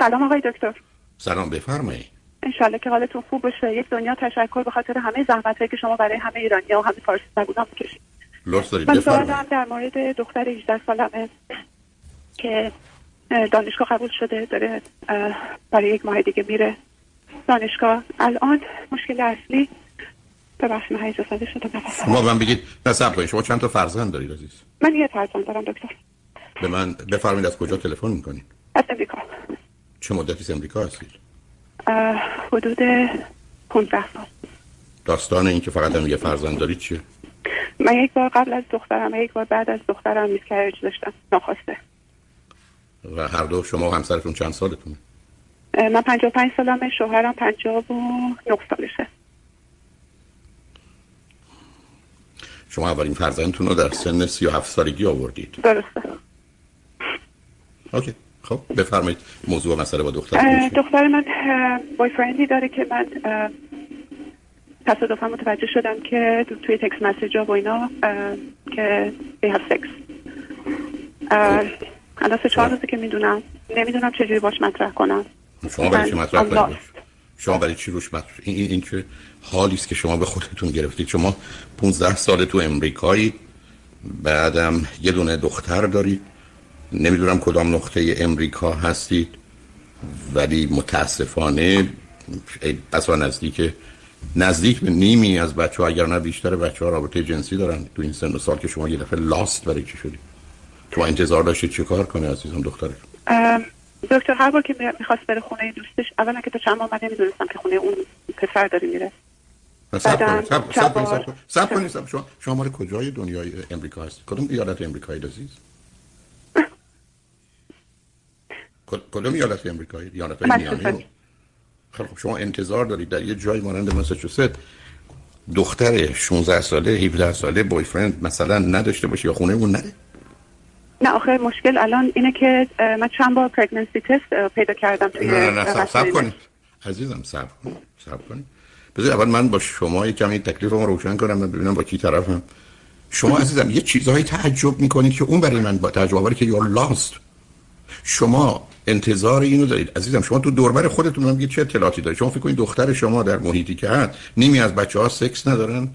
سلام آقای دکتر. سلام بفرمایید. انشالله که حالتون خوب باشه. یک دنیا تشکر به خاطر همه زحمت که شما برای همه ایرانی و همه فارسی زبونان می‌کشید. لطف دارید. من سوالم در مورد دختر 18 سالمه که اه، دانشگاه قبول شده داره برای یک ماه دیگه میره دانشگاه. الان مشکل اصلی ببخشید من شدم نفسم. شما به من بگید. نه صبر کنید. شما چند تا فرزند دارید عزیز؟ من یه فرزند دارم دکتر. به من بفرمایید از کجا تلفن می‌کنید؟ از امریکا. چه مدتی از امریکا هستید؟ حدود 15 سال. داستان این که فقط هم یه فرزند دارید چیه؟ من یک بار قبل از دخترم و یک بار بعد از دخترم میسکرج داشتم ناخواسته. و هر دو شما و همسرتون چند سالتونه؟ من 55 سالمه شوهرم 59 سالشه. شما اولین فرزندتون رو در سن 37 سالگی آوردید. درسته. اوکی. خب بفرمایید موضوع و مسئله با چیه دختر من بایفرندی داره که من تصادفا متوجه شدم که توی تکس مسیج و اینا که they have sex. اه، الان سه چهار روزه که می‌دونم. نمی‌دونم چجوری باش مطرح کنم. شما برای چی مطرح کنید. شما برای چی روش مطرح این این, این چه حالی است که شما به خودتون گرفتید؟ شما 15 سال تو امریکایی بعدم یه دونه دختر دارید. نمی‌دونم کدام نقطه امریکا هستید ولی متاسفانه بسا نزدیک نزدیک به نیمی از بچه ها اگر نه بیشتر بچه ها رابطه جنسی دارن. تو این سن و سال که شما یه دفعه لاست برای چی شدید شما انتظار داشتید چه کار کنه عزیزم اه، دکتر هر بار که می- می‌خواست بره خونه دوستش اولا که تا چند ماه من نمی‌دونستم که خونه اون پسر داره میره. بعدم کنید صبر شما شما مال کجای دنیای امریکا هستید؟ کدوم ایالت امریکایی عزیز کدوم ایالت امریکایی ایالت های. میانه خیلی خب شما انتظار دارید. در یه جای مانند ماساچوست دختر 16 ساله 17 ساله بویفرند مثلا نداشته باشه یا خونه اون نره؟ نه آخه مشکل الان اینه که من چند بار پرگننسی تست پیدا کردم توی نه نه نه وسایل. کنید. عزیزم صبر کنید صبر کنید. بذار اول من با شما یه کمی تکلیفم روشن کنم و ببینم با کی طرفم. شما عزیزم یه چیزهایی تعجب می‌کنید که اون برای من با تعجب آوره که یور لاست شما انتظار اینو دارید. عزیزم شما تو دوربر خودتون هم چه اطلاعاتی دارید؟ شما فکر کنید دختر شما در محیطی که هست نیمی از بچه ها سکس ندارن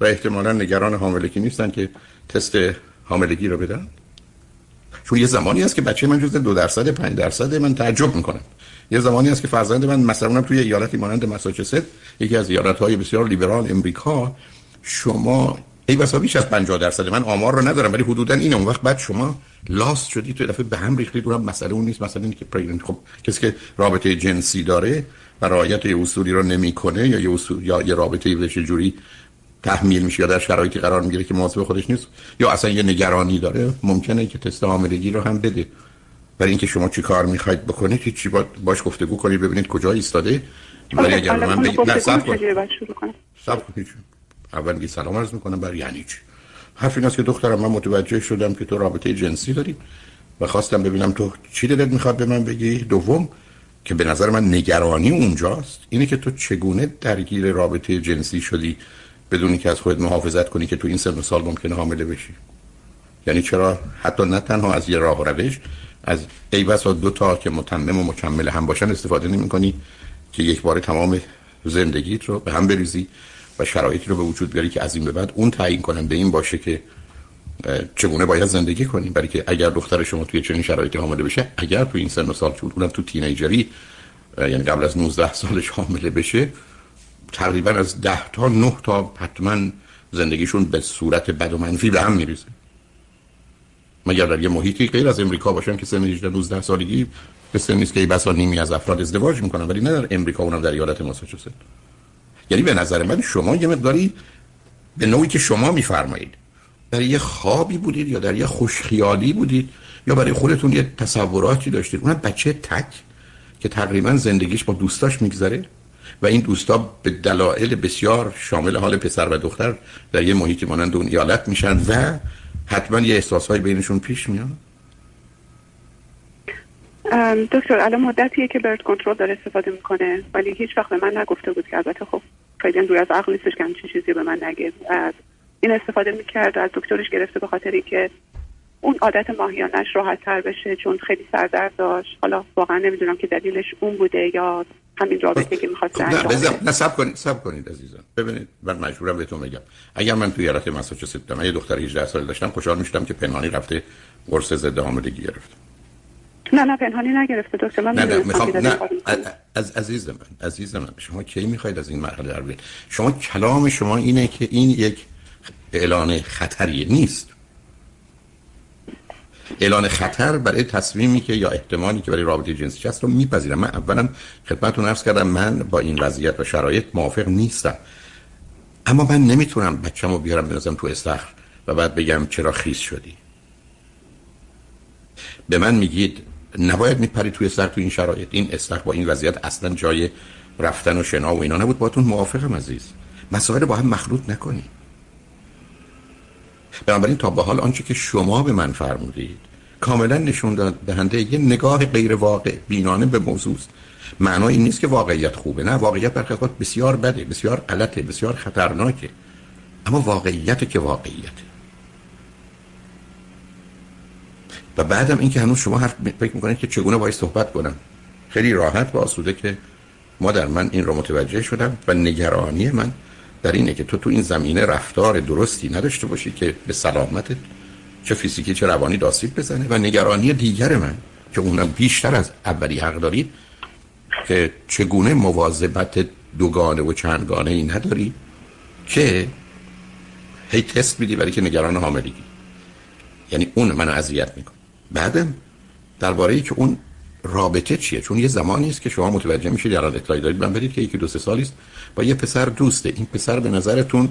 و احتمالا نگران حاملگی نیستن که تست حاملگی رو بدن؟ چون یه زمانی هست که بچه من جز دو درصد پنج درصد من تعجب می‌کنم. یه زمانی هست که فرزند من مثلا توی ایالتی مانند مساچوست یکی از ایالت های بسیار لیبرال امریکا شما ای بسا بیش از 50 درصد من آمار رو ندارم ولی حدودا اینه. اون وقت بعد شما لاست شدی تو دفعه به هم ریختید اونم مسئله اون نیست. مثلا اینه که پرگننت خب کسی که رابطه جنسی داره و رعایت یه اصولی رو نمی‌کنه یا یه اصول یا یه رابطه بهش جوری تحمیل میشه یا در شرایطی قرار می‌گیره که مواظب خودش نیست یا اصلا یه نگرانی داره ممکنه که تست حاملگی رو هم بده. برای اینکه شما چی کار می‌خواید بکنید هیچی با باش گفتگو کنید ببینید کجا ایستاده. ولی آخه اگر من بگید نه صبر کنید اول یه سلام عرض می‌کنم برای یعنی چی؟ حرف این است که دخترم من متوجه شدم که تو رابطه جنسی داری و خواستم ببینم تو چی دلت می‌خواد به من بگی. دوم که به نظر من نگرانی اونجاست اینه که تو چگونه درگیر رابطه جنسی شدی بدونی که از خودت محافظت کنی که تو این سن سال ممکنه حامله بشی؟ یعنی چرا؟ حتی نه تنها از یه راه و روش از ای بسا دو تا که متمم و مکمل هم باشن استفاده نمی کنی که یک بار تمام زندگیت رو به هم بریزی. و شرایطی رو به وجود بیاری که از این به بعد اون تعیین کننده این باشه که چگونه باید زندگی کنیم. برای که اگر دختر شما توی چنین شرایطی حامله بشه اگر تو این سن و سال اونم تو تینیجری یعنی قبل از 19 سالش حامله بشه تقریبا از 10 تا 9 تا حتما زندگیشون به صورت بد و منفی به هم میریزه. مگر در یه محیطی غیر از امریکا باشن که سن 18 19 سالگی به سن نیست که بسا نیمی از افراد ازدواج می‌کنن ولی نه در امریکا اونم در ایالت ماساچوست. یعنی به نظر من شما یه مقداری به نوعی که شما میفرمایید در یه خوابی بودید یا در یه خوشخیالی بودید یا برای خودتون یه تصوراتی داشتید اونم بچه تک که تقریبا زندگیش با دوستاش میگذره و این دوستا به دلایل بسیار شامل حال پسر و دختر در یه محیطی مانند اون ایالت میشن و حتما یه احساسهای بینشون پیش میاد دکتر الان مدتیه که برد کنترل داره استفاده می‌کنه ولی هیچ وقت به من نگفته بود که البته خب خیلی روی از عقل نیستش که همچین چیزی به من نگه. از این استفاده می‌کرد از دکترش گرفته به خاطر اینکه اون عادت ماهیانش راحت تر بشه چون خیلی سردرد داشت. حالا واقعا نمی‌دونم که دلیلش اون بوده یا همین رابطه که می‌خواست خب نه بزن نه سب کنید سب کنید عزیزم ببینید من مجبورم بهتون بگم. اگر من توی ایالت ماساچوست بودم یه دختر 18 ساله داشتم خوشحال می‌شدم که پنهانی رفته قرص ضد حاملگی گرفت. نه نه پنهانی نگرفته دکتر من نه نه می‌خوام نه از عزیز من عزیز من شما کی می‌خواید از این مرحله رو شما کلام شما اینه که این یک اعلان خطری نیست. اعلان خطر برای تصمیمی که یا احتمالی که برای رابطه جنسی هست رو میپذیرم. من اولا خدمتتون عرض کردم من با این وضعیت و شرایط موافق نیستم. اما من نمی‌تونم بچه‌مو بیارم بنازم تو استخر و بعد بگم چرا خیس شدی. به من میگید نباید میپری توی استخر تو این شرایط. این استخر با این وضعیت اصلا جای رفتن و شنا و اینا نبود. باتون موافقم عزیز. مسائل با هم مخلوط نکنید بنابراین تا به حال آنچه که شما به من فرمودید کاملا نشون داد دهنده یه نگاه غیر واقع بینانه به موضوع است. معنای این نیست که واقعیت خوبه. نه واقعیت برخی بسیار بده بسیار غلطه بسیار خطرناکه. اما واقعیت که واقعیته. و بعدم اینکه هنوز شما حرف فکر می‌کنید که چگونه باید صحبت کنم. خیلی راحت و آسوده که مادر من این رو متوجه شدم و نگرانی من در اینه که تو تو این زمینه رفتار درستی نداشته باشی که به سلامتت چه فیزیکی چه روانی داسیب بزنه و نگرانی دیگر من که اونم بیشتر از اولی حق دارید که چگونه مواظبت دوگانه و چندگانه ای نداری که هی تست میدی برای که نگران حاملگی. یعنی اون منو اذیت می‌کنه. بعدم درباره که اون رابطه چیه؟ چون یه زمانی است که شما متوجه میشید الان اطلاعی دارید من برید که یکی دو سه سالی است با یه پسر دوسته. این پسر به نظرتون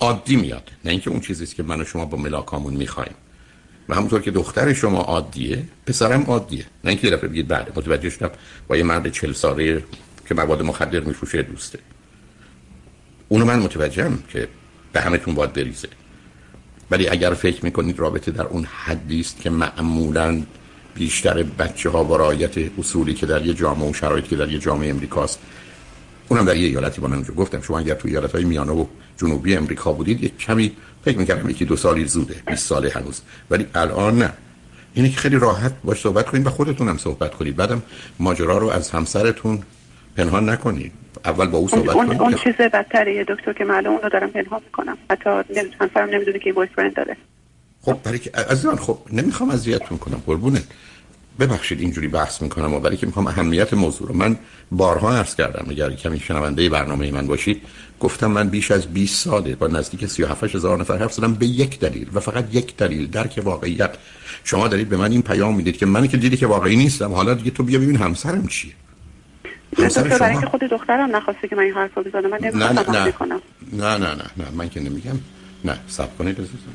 عادی میاد؟ نه اینکه اون چیزی است که من و شما با ملاکامون می‌خوایم و همونطور که دختر شما عادیه پسرم عادیه. نه اینکه دفعه بگید بله متوجه شدم. با یه مرد 40 ساله که مواد مخدر میفروشه دوسته. اونو من متوجهم که به همتون باید بریزه. ولی اگر فکر می‌کنید رابطه در اون حدی است که معمولا بیشتر بچه ها با رعایت اصولی که در یه جامعه و شرایطی که در یه جامعه امریکاست اونم در یه ایالتی با من گفتم شما اگر تو ایالت های میانه و جنوبی امریکا بودید یه کمی فکر می‌کردم یکی دو سالی زوده 20 ساله هنوز. ولی الان نه. اینه که خیلی راحت باش صحبت کنید و خودتون هم صحبت کنید. بعدم ماجرا رو از همسرتون پنهان نکنید. اول با او صحبت اون, اون چیز بدتریه دکتر که معلوم اون رو دارم پنهان می‌کنم. حتی همسرم نمی‌دونه که بوی فرند داره. خب برای که عزیزان خب نمی‌خوام اذیتتون کنم قربونت. ببخشید اینجوری بحث می‌کنم و برای که می‌خوام اهمیت موضوع رو من بارها عرض کردم اگر کمی شنونده برنامه من باشید گفتم من بیش از 20 ساله با نزدیک 37 هزار نفر حرف زدم به یک دلیل و فقط یک دلیل درک واقعیت. شما دارید به من این پیام می‌دید که من که دیدی که واقعی نیستم حالا دیگه تو بیا ببین همسرم چیه. شما؟ که خود دخترم نخواسته که من این حرفو بزنم من نه نه نه. نه نه نه نه. من که نمیگم. نه صبر کنید عزیزم.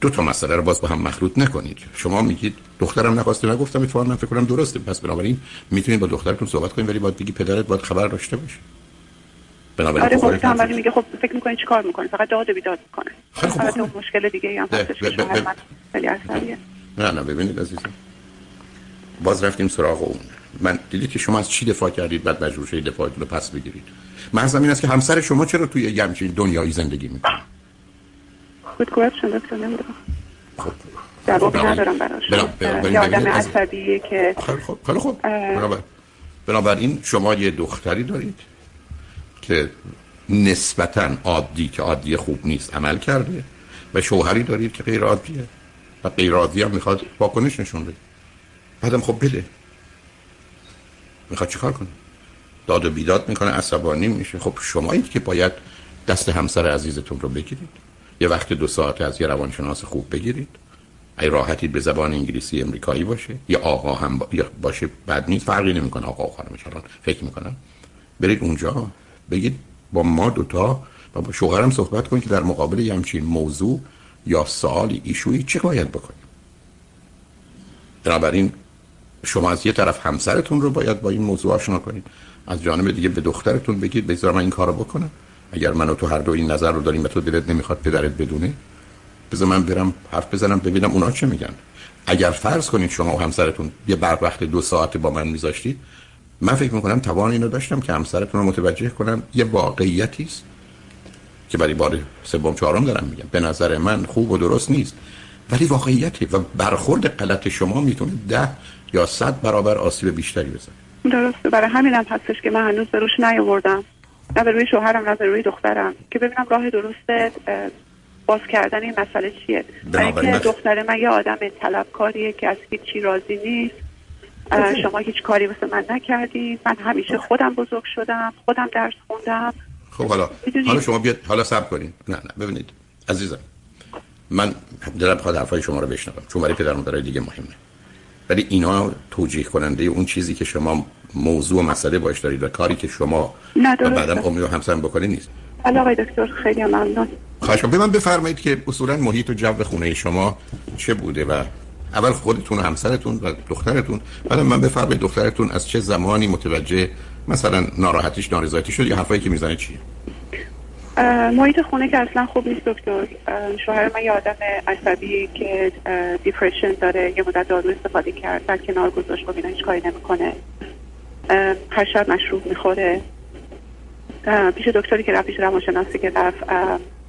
دو تا مسئله رو باز با هم مخلوط نکنید. شما میگید دخترم نخواسته نگفتم اتفاقا من فکر کنم درسته. پس بنابراین می‌تونید با دخترتون صحبت کنید ولی باید بگی پدرت باید خبر داشته باشه. بنابراین آره خب ولی میگه خب فکر می‌کنید چیکار می‌کنه؟ فقط داد و بیداد می‌کنه. خب اون مشکل دیگه هم هستش که خیلی نه نه ببینید عزیزم. باز رفتیم سراغ اون. من دیدید که شما از چی دفاع کردید بعد مجبور شدید دفاعتون رو پس بگیرید؟ من این است که همسر شما چرا توی یه همچین دنیایی زندگی می‌کنه؟ خود کوپشن دکتر نمی‌دونم. جواب ندارم براش. یه آدم عصبیه که خیلی خوب بنابراین شما یه دختری دارید که نسبتا عادی که عادی خوب نیست عمل کرده و شوهری دارید که غیر عادیه و غیر عادی هم می‌خواد واکنش نشون بده. بعدم خب بده. می‌خواد چیکار کنه؟ داد و بیداد می‌کنه عصبانی میشه. خب شما که باید دست همسر عزیزتون رو بگیرید. یه وقت دو ساعت از یه روانشناس خوب بگیرید. ای راحتی به زبان انگلیسی امریکایی باشه. یا آقا هم باشه بد نیست. فرقی نمی‌کنه آقا و الان فکر می‌کنم. برید اونجا. بگید با ما دوتا و با شوهرم صحبت کنید که در مقابل یه همچین موضوع یا سوالی ایشویی چه باید بکنیم؟ بنابراین شما از یه طرف همسرتون رو باید با این موضوع آشنا کنید. از جانب دیگه به دخترتون بگید بذار من این کارو بکنم. اگر من و تو هر دو این نظر رو داریم و تو دلت نمی‌خواد پدرت بدونه بذار من برم حرف بزنم ببینم اونا چه میگن. اگر فرض کنید شما و همسرتون یه بر وقت دو ساعت با من میذاشتید من فکر می‌کنم توان اینو داشتم که همسرتون رو متوجه کنم یه واقعیتی است که برای بار سوم چهارم دارم میگم. به نظر من خوب و درست نیست. ولی واقعیتی و برخورد غلط شما می‌تونه ده یا صد برابر آسیب بیشتری بزنه درسته برای همین هم هستش که من هنوز به روش نیاوردم. نه به روی شوهرم نه به روی دخترم. که ببینم راه درست باز کردن این مسئله چیه. برای دختر من یه آدم طلبکاریه که از هیچی راضی نیست. شما هیچ کاری واسه من نکردید من همیشه خودم بزرگ شدم خودم درس خوندم. خب حالا. حالا شما بیاد حالا صبر کنید. نه نه ببینید. عزیزم من دلم بخواد حرفای شما رو بشنوم. چون برای پدر مادرای دیگه مهمه. ولی اینا توجیه کننده اون چیزی که شما موضوع و مسئله باش دارید و کاری که شما و بعدم امید و همسر بکنید نیست. حالا آقای دکتر خیلی ممنون. خواهش به من بفرمایید که اصولا محیط و جو خونه شما چه بوده و اول خودتون و همسرتون و دخترتون. بعد من بفرمایید دخترتون از چه زمانی متوجه مثلا ناراحتیش نارضایتی شد یا حرفایی که می‌زنه چیه؟ محیط خونه که اصلا خوب نیست دکتر. شوهر من یه آدم عصبی که depression داره یه مدت دارو استفاده کرد در کنار گذاشت خب اینا هیچ کاری نمی‌کنه. هر شب مشروب می‌خوره. پیش دکتری که رفت پیش روانشناسی که رفت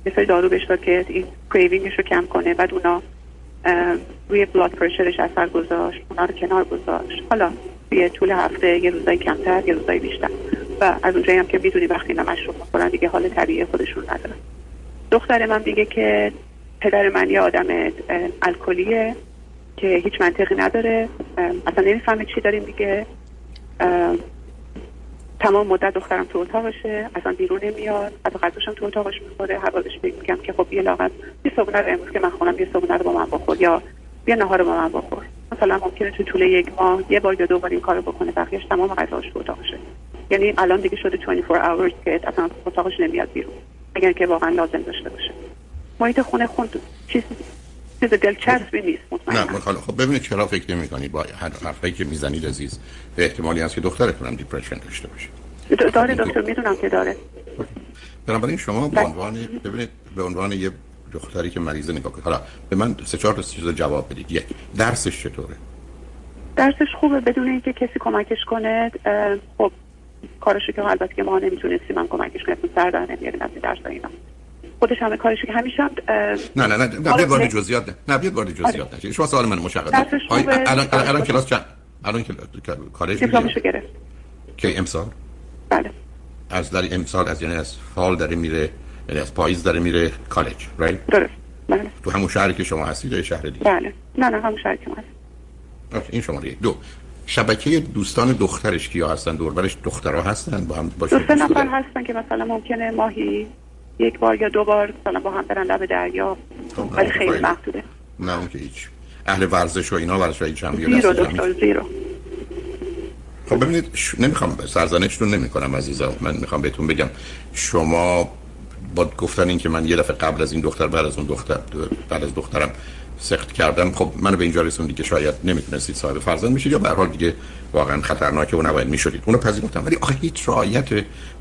یه دارو بهش داد که این craving ش رو کم کنه. بعد اونا روی blood pressure ش اثر گذاشت اونا رو کنار گذاشت. حالا یه طول هفته یه روزای کمتر یه روزای بیشتر. از اونجایی هم که می‌دونی وقتی اینا مشروب می‌خورن دیگه حال طبیعی خودشون ندارن دختر من دیگه که پدر من یه آدم الکلیه که هیچ منطقی نداره. اصلا نمی‌فهمه چی داریم دیگه تمام مدت دخترم تو اتاقشه اصلا بیرون نمیاد. حتی غذاشم تو اتاقش می‌خوره. هر بازش میگم که خب یه لاغت یه صبحونه رو امروز که من خونم یه صبحونه رو با من بخور یا بیا نهار رو با من بخور. مثلا ممکنه تو طول یک ماه یه بار یا دو بار این کارو بکنه بقیهش تمام غذاش تو اتاقشه. یعنی الان دیگه شده 24 hours که اصلا اتاقش نمیاد بیرون. اگر که واقعا لازم داشته باشه. محیط خونه خون چیز چیز دلچسبی نیست نه خب ببینید چرا فکر نمی کنید با حرفایی که می‌زنید عزیز به احتمالی هست که دخترتون هم دیپرشن داشته باشه. داره دکتر می‌دونم که داره. بنابراین شما به عنوان ببینید به عنوان یه دختری که مریضه نگاه کنید. حالا به من سه چهار تا چیز جواب بدید. یک درسش چطوره؟ درسش خوبه بدون اینکه کسی کمکش کنه. خب کارشو که البته که ما نمی‌تونستیم من کمکش کنیم. سر در نمیاریم از درس اینا. خودش همه کارشو که همیشه نه نه نه نه بیاد وارد جزئیات نه نه بیاد وارد جزئیات آره. نشه شما سوال من مشخصه. الان الان کلاس چند؟ الان کالج دیپلمشو گرفت. کی امسال؟ بله. از در امسال از یعنی از فال داره میره یعنی از پاییز داره میره کالج رایت درست. بله. تو همون شهری که شما هستید یا شهر دیگه. بله. نه نه همون شهری که هست این شما دو. شبکه دوستان دخترش کیا هستن؟ دوربرش دخترها هستن؟ با هم باشه دو نفر هستن که مثلا ممکنه ماهی یک بار یا دو بار مثلا با هم برن لب دریا. خب، ولی خیلی محدوده. نه اون که هیچ. اهل ورزش و اینا ورزش هیچ هم زیرو دکتر زیرو. خب ببینید ش... نمی‌خوام سرزنشتون نمی‌کنم عزیزم من می‌خوام بهتون بگم. شما با گفتن این که من یه دفعه قبل از این دختر بعد از اون دختر بعد از دخترم سخت کردم خب منو به اینجا رسوندی که شاید نمی‌تونستید صاحب فرزند میشید یا به حال دیگه واقعا خطرناکه و نباید می‌شدید. اونو پذیرفتم. ولی آخه هیچ رعایت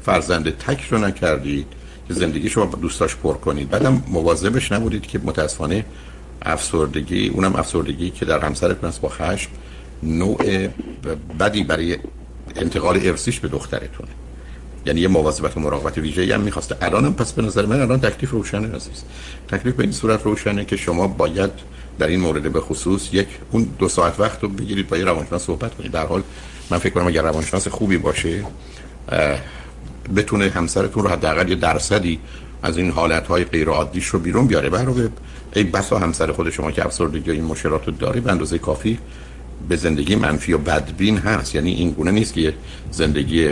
فرزند تک رو نکردید که زندگی شما دوستاش پر کنید. بعدم مواظبش نبودید که متاسفانه افسردگی اونم افسردگی که در همسرتون است با خشم نوع بدی برای انتقال ارسیش به دخترتونه. یعنی یه مواظبت و مراقبت ویژه‌ای هم می‌خواسته. الانم پس به نظر من الان تکلیف روشنه عزیز. تکلیف به این صورت روشنه که شما باید در این مورد به خصوص یک اون دو ساعت وقت رو بگیرید با یه روانشناس صحبت کنید. در حال من فکر کنم اگر روانشناس خوبی باشه بتونه همسرتون رو حداقل یه درصدی از این حالت‌های غیر عادیش رو بیرون بیاره. برای ای بسا همسر خود شما که افسردگی این مشکلات رو داره به اندازه کافی به زندگی منفی و بدبین هست. یعنی این گونه نیست که زندگی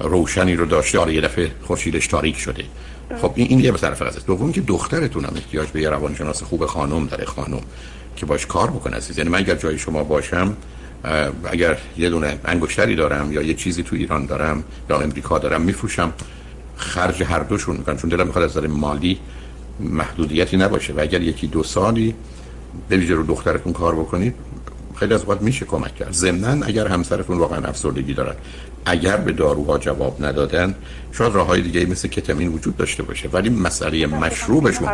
روشنی رو داشته. آره یه دفعه خورشیدش تاریک شده. خب این یه طرف است. دوم که دخترتون هم احتیاج به یه روانشناس خوب خانم داره خانم که باش کار بکنه عزیز. یعنی من اگر جای شما باشم اگر یه دونه انگشتری دارم یا یه چیزی تو ایران دارم یا امریکا دارم میفروشم. خرج هر دوشون می‌کنم. چون دلم می‌خواد از مالی محدودیتی نباشه. و اگر یکی دو سالی به رو دخترتون کار بکنید خیلی از وقت میشه کمک کرد. ضمنا اگر همسرتون واقعا افسردگی دارن اگر به داروها جواب ندادن شاید راه های دیگه مثل کتامین وجود داشته باشه. ولی مسئله مشروبشون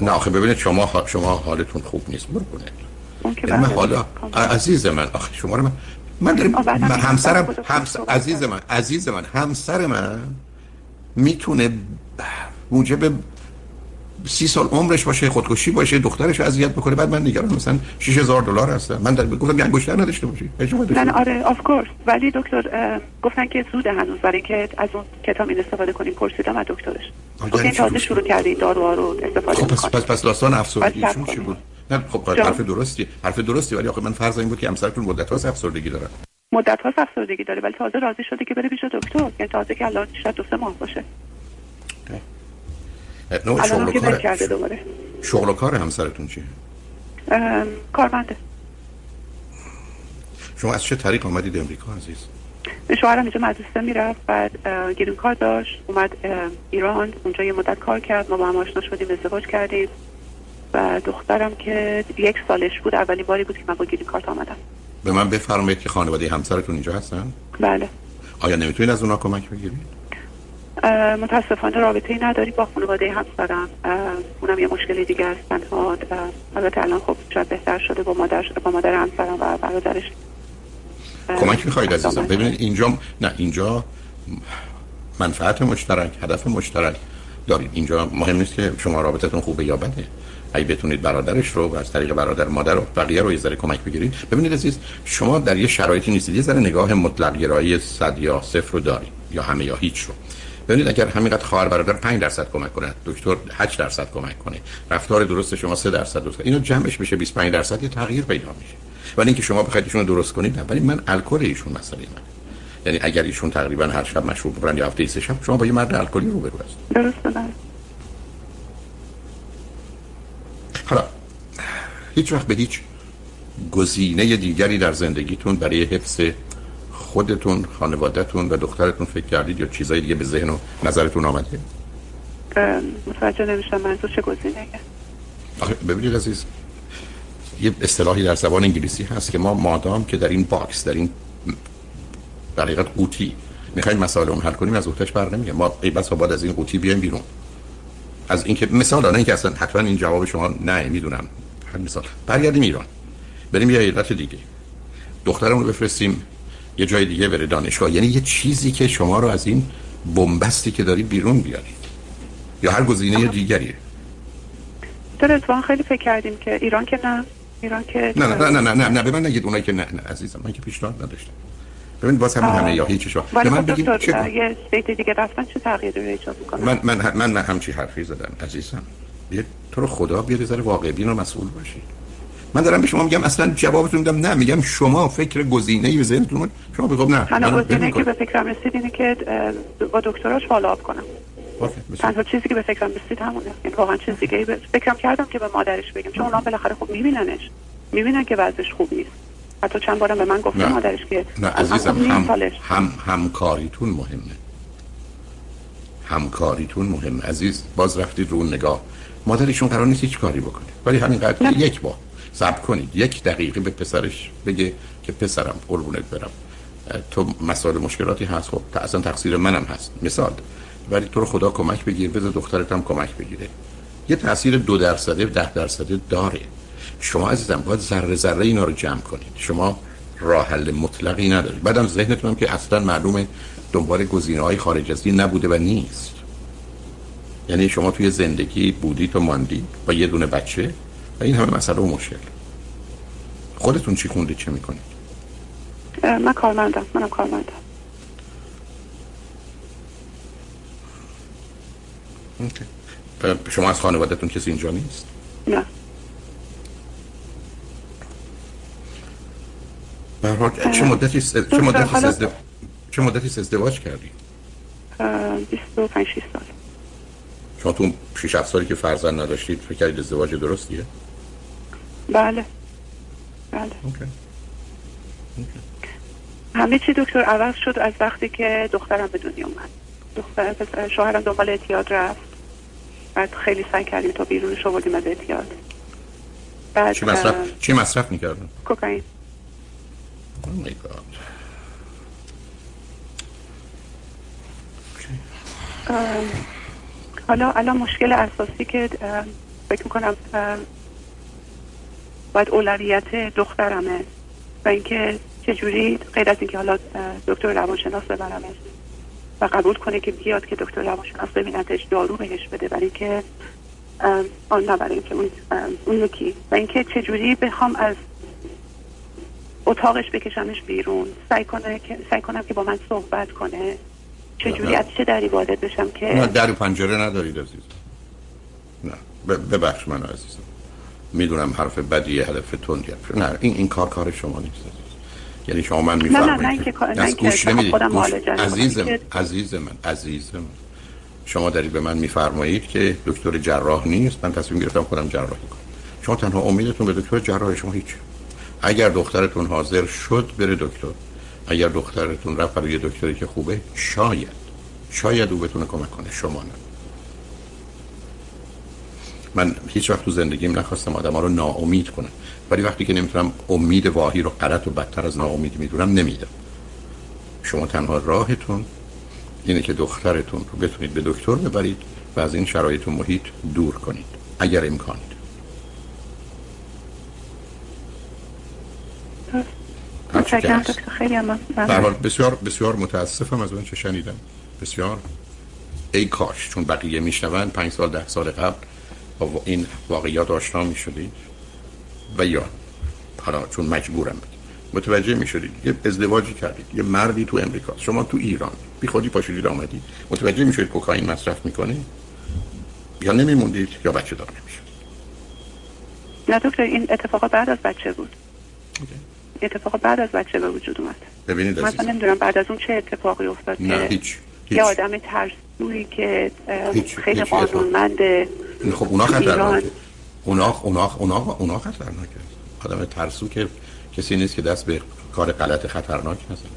نه آخه ببینید شما شما حالتون خوب نیست. برو کنید من حالا عزیز من آخه شما رو من من دارم من همسرم همس... عزیز من عزیز من همسر من می‌تونه موجب سی سال عمرش باشه خودکشی باشه دخترش اذیت بکنه بعد من نگران مثلا 6000 دلار هستم. من در گفتم یعنی گوشتر نداشته باشی. نه آره of course ولی دکتر گفتن که زود هنوز. برای که از اون کتامین استفاده کنیم پرسیدم از دکترش. گفتن تازه شروع کردی داروها رو استفاده خب پس, پس پس داستان افسردگیشون چی بود؟ نه خب حرف درستی. حرف درستی ولی آخه من فرض این بود که همسرتون مدت هاست افسردگی داره. مدت هاست افسردگی داره ولی تازه راضی شده که بره پیش دکتر. یعنی تازه که الان شاید دو سه ماه باشه. نوع شغل و کار شغل و کار همسرتون چیه؟ کارمنده شما از چه طریق آمدید امریکا عزیز؟ شوهرم اینجا مدرسه می‌رفت بعد گیرون کار داشت اومد ایران اونجا یه مدت کار کرد ما با هم آشنا شدیم ازدواج کردیم و دخترم که یک سالش بود اولین باری بود که من با گیرون کارت آمدم به من بفرمایید که خانواده همسرتون اینجا هستن؟ بله آیا نمی‌تونید از اونا کمک بگیرید؟ متاسفانه رابطه ای نداری با خانواده همسرم. اونم یه مشکلی دیگه است. تنها البته الان خب شاید بهتر شده با مادر با مادر همسرم و برادرش. کمک می‌خواید عزیزم؟ ببینید اینجا نه اینجا منفعت مشترک هدف مشترک دارید. اینجا مهم نیست که شما رابطتون خوبه یا بده. اگه بتونید برادرش رو از طریق برادر مادر و بقیه رو یه ذره کمک بگیرید. ببینید عزیز شما در یه شرایطی نیستید. یه ذره نگاه مطلق گرایی صد یا صفر رو دارید یا همه یا هیچ رو. ببینید اگر همینقدر خواهر برادر 5 درصد کمک کنه دکتر 8 درصد کمک کنه رفتار درست شما 3 درصد درست اینو جمعش بشه 25 درصد یه تغییر پیدا میشه. ولی اینکه شما بخواید ایشون درست کنید ولی من الکل ایشون مسئله من یعنی اگر ایشون تقریبا هر شب مشروب بخورن یا هفته سه شب شما با یه مرد الکلی رو برو هست درست حالا هیچ وقت به هیچ گزینه دیگری در زندگیتون برای حفظ خودتون خانوادهتون و دخترتون فکر کردید یا چیزای دیگه به ذهن و نظرتون آمده؟ متوجه نمیشم. منظور چه گزینه آخه ببینید عزیز یه اصطلاحی در زبان انگلیسی هست که ما مادام که در این باکس در این در حقیقت قوطی می‌خوایم مسائل اون حل کنیم از اوتش بر نمیگه ما ای بس بعد از این قوطی بیایم بیرون. از اینکه مثال نه اینکه اصلا حتما این جواب شما نه می‌دونم. مثال. برگردیم ایران. بریم یه ایالت دیگه. دخترمون رو بفرستیم یه جای دیگه بره دانشگاه. یعنی یه چیزی که شما رو از این بنبستی که دارید بیرون بیارید. یا هر گزینه دیگریه. در خیلی فکر کردیم که ایران که نه. ایران که نه نه نه نه نه, نه به من نگید اونایی که نه, نه عزیزم من که پیشنهاد نداشتم. ببین باز همین همه یا هیچ شما. من بگید چه یه استیت دیگه رفتن چه تغییری رو ایجاد می‌کنه؟ من من من, من همچی حرفی زدم عزیزم. یه تو رو خدا بیاد ذره واقع بین و مسئول باشی. من دارم به شما میگم اصلا جوابتون میدم نه میگم شما فکر گزینه ای به ذهنتون. شما بگو نه. تنها گزینه که به فکرم رسید اینه که با دکتراش فالوآپ کنم. تنها چیزی که به فکرم رسید همونه. یعنی واقعا چیزی دیگه فکرم کردم که به مادرش بگم چون اونا بالاخره خوب میبیننش. می‌بینن که وضعش خوب نیست. حتی چند بارم به من گفته مادرش که نه عزیزم هم, هم همکاریتون مهمه. همکاریتون مهم عزیز باز رفتید رو نگاه. مادرشون قرار نیست هیچ کاری بکنه. ولی همینقدر یک بار. صبر کنید. یک دقیقه به پسرش بگه که پسرم قربونت برم. تو مسائل مشکلاتی هست. خب اصلا تقصیر منم هست. مثال ولی تو رو خدا کمک بگیر بذار دخترت هم کمک بگیره. یه تاثیر دو درصده ده درصده داره. شما عزیزم باید ذره ذره اینا رو جمع کنید. شما راه حل مطلقی ندارید. بعدم ذهنتون هم که اصلا معلومه دنبال گزینه های خارج از نبوده و نیست. یعنی شما توی زندگی بودی تو ماندی با یه دونه بچه و این همه مسئله و مشکل خودتون چی خوندید چه می‌کنید من کارمندم منم کارمندم اوکی. شما از خانوادتون کسی اینجا نیست؟ نه برحال چه مدتی چه مدتی ازدواج چه مدتی ازدواج کردی؟ 25 6 سال شما تو 6 7 سالی که فرزند نداشتید فکر کردید ازدواج درستیه؟ بله. بله. اوکی. همه چی دکتر عوض شد از وقتی که دخترم به دنیا اومد. دختر شوهرم دنبال اعتیاد رفت. بعد خیلی سعی کردیم تا بیرونش آوردیم از اعتیاد. بعد چی مصرف چی مصرف می‌کردن؟ کوکائین. Oh حالا الان مشکل اساسی که فکر می‌کنم باید اولویت دخترمه و اینکه چجوری غیر از اینکه حالا دکتر روانشناس ببرمش و قبول کنه که بیاد که دکتر روانشناس ببینتش دارو بهش بده ولی که آن نه برای اینکه اون اون یکی. و اینکه چجوری بخوام از اتاقش بکشمش بیرون. سعی کنه که سعی کنم که با من صحبت کنه. چجوری از چه دری وارد بشم که؟ نه در و پنجره ندارید عزیز نه ببخش من عزیزم. می‌دونم حرف بدی هدف تندی نه این این کار کار شما نیست. یعنی شما من میفرمایید گوش نمی‌دید. عزیزم عزیز من عزیز من شما دارید به من میفرمایید که دکتر جراح نیست. من تصمیم گرفتم خودم جراحی کنم. شما تنها امیدتون به دکتر جراح شما هیچ. اگر دخترتون حاضر شد بره دکتر. اگر دخترتون رفت برای دکتری که خوبه شاید. شاید او بتونه کمک کنه. شما نه. من هیچ وقت تو زندگیم نخواستم آدم ها رو ناامید کنم. ولی وقتی که نمی‌تونم امید واهی رو غلط و بدتر از ناامید می‌دونم نمیدم. شما تنها راهتون اینه که دخترتون رو بتونید به دکتر ببرید و از این شرایط و محیط دور کنید. اگر امکانید. خیلی بسیار بسیار متاسفم از اون چه شنیدم. بسیار. ای کاش چون بقیه میشنون پنج سال ده سال قبل با این واقعیات آشنا می‌شدید و یا؟ حالا چون مجبورم. متوجه می شدید یه ازدواجی کردید. یه مردی تو امریکا. شما تو ایران. بی خودی پاشدید آمدید. متوجه می شدید کوکائین مصرف می‌کنه؟ یا نمیموندید؟ یا بچه دار نمی‌شد؟ نه دکتر این اتفاق بعد از بچه بود. اتفاق بعد از بچه به وجود اومد. ببینید من نمی‌دونم بعد از اون چه اتفاقی افتاد نه هیچ. یه آدم ترسویی که. خیلی قانونمنده خب اونا خطرناکه. اونا اونا اونا اونا خطرناکه. آدم ترسو که کسی نیست که دست به کار غلط خطرناک نزنه.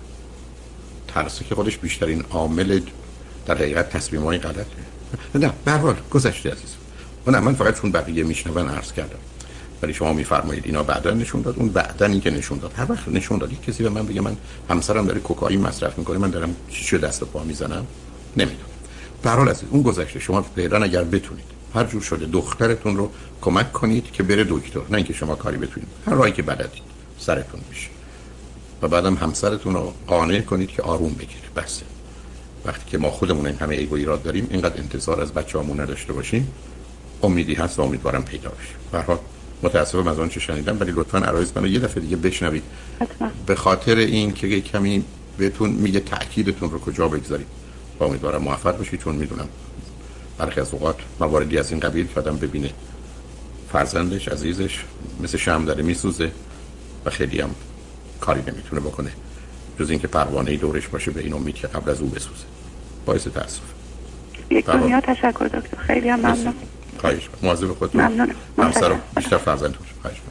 ترسو که خودش بیشترین عامل در حقیقت تصمیم های غلطه. نه به حال گذشته عزیز نه من فقط چون بقیه میشنون عرض کردم. ولی شما میفرمایید اینا بعدا نشون داد. اون بعدا این که نشون داد. هر وقت نشون داد. کسی به من بگه من همسرم داره کوکائین مصرف می‌کنه من دارم چی دست و پا می‌زنم نمی‌دونم. به هر حال اون گذشته شما فعلا اگر بتونید هر جور شده دخترتون رو کمک کنید که بره دکتر نه اینکه شما کاری بتونید. هر راهی که بلدید سرتون میشه. و بعدم همسرتون رو قانع کنید که آروم بگیره. بسه وقتی که ما خودمون این همه ایگو ایراد داریم اینقدر انتظار از بچه همون نداشته باشیم امیدی هست و امیدوارم پیدا بشه. متاسفم از آن چه شنیدم ولی لطفا عرایز منو یه دفعه دیگه بشنوید. به خاطر این که کمی بهتون میگه تأکیدتون رو کجا بگذارید. و امیدوارم موفق باشید چون می‌دونم برخی از اوقات مواردی از این قبیل که آدم ببینه فرزندش عزیزش مثل شم داره میسوزه و خیلی هم کاری نمی‌تونه بکنه. جز اینکه پروانه ای دورش باشه به این امید که قبل از او بسوزه. باعث تاسف یک دنیا تشکر دکتر. خیلی هم ممنون. خواهش مواظب خودتون ممنون همسر بیشتر فرزندتون خواهش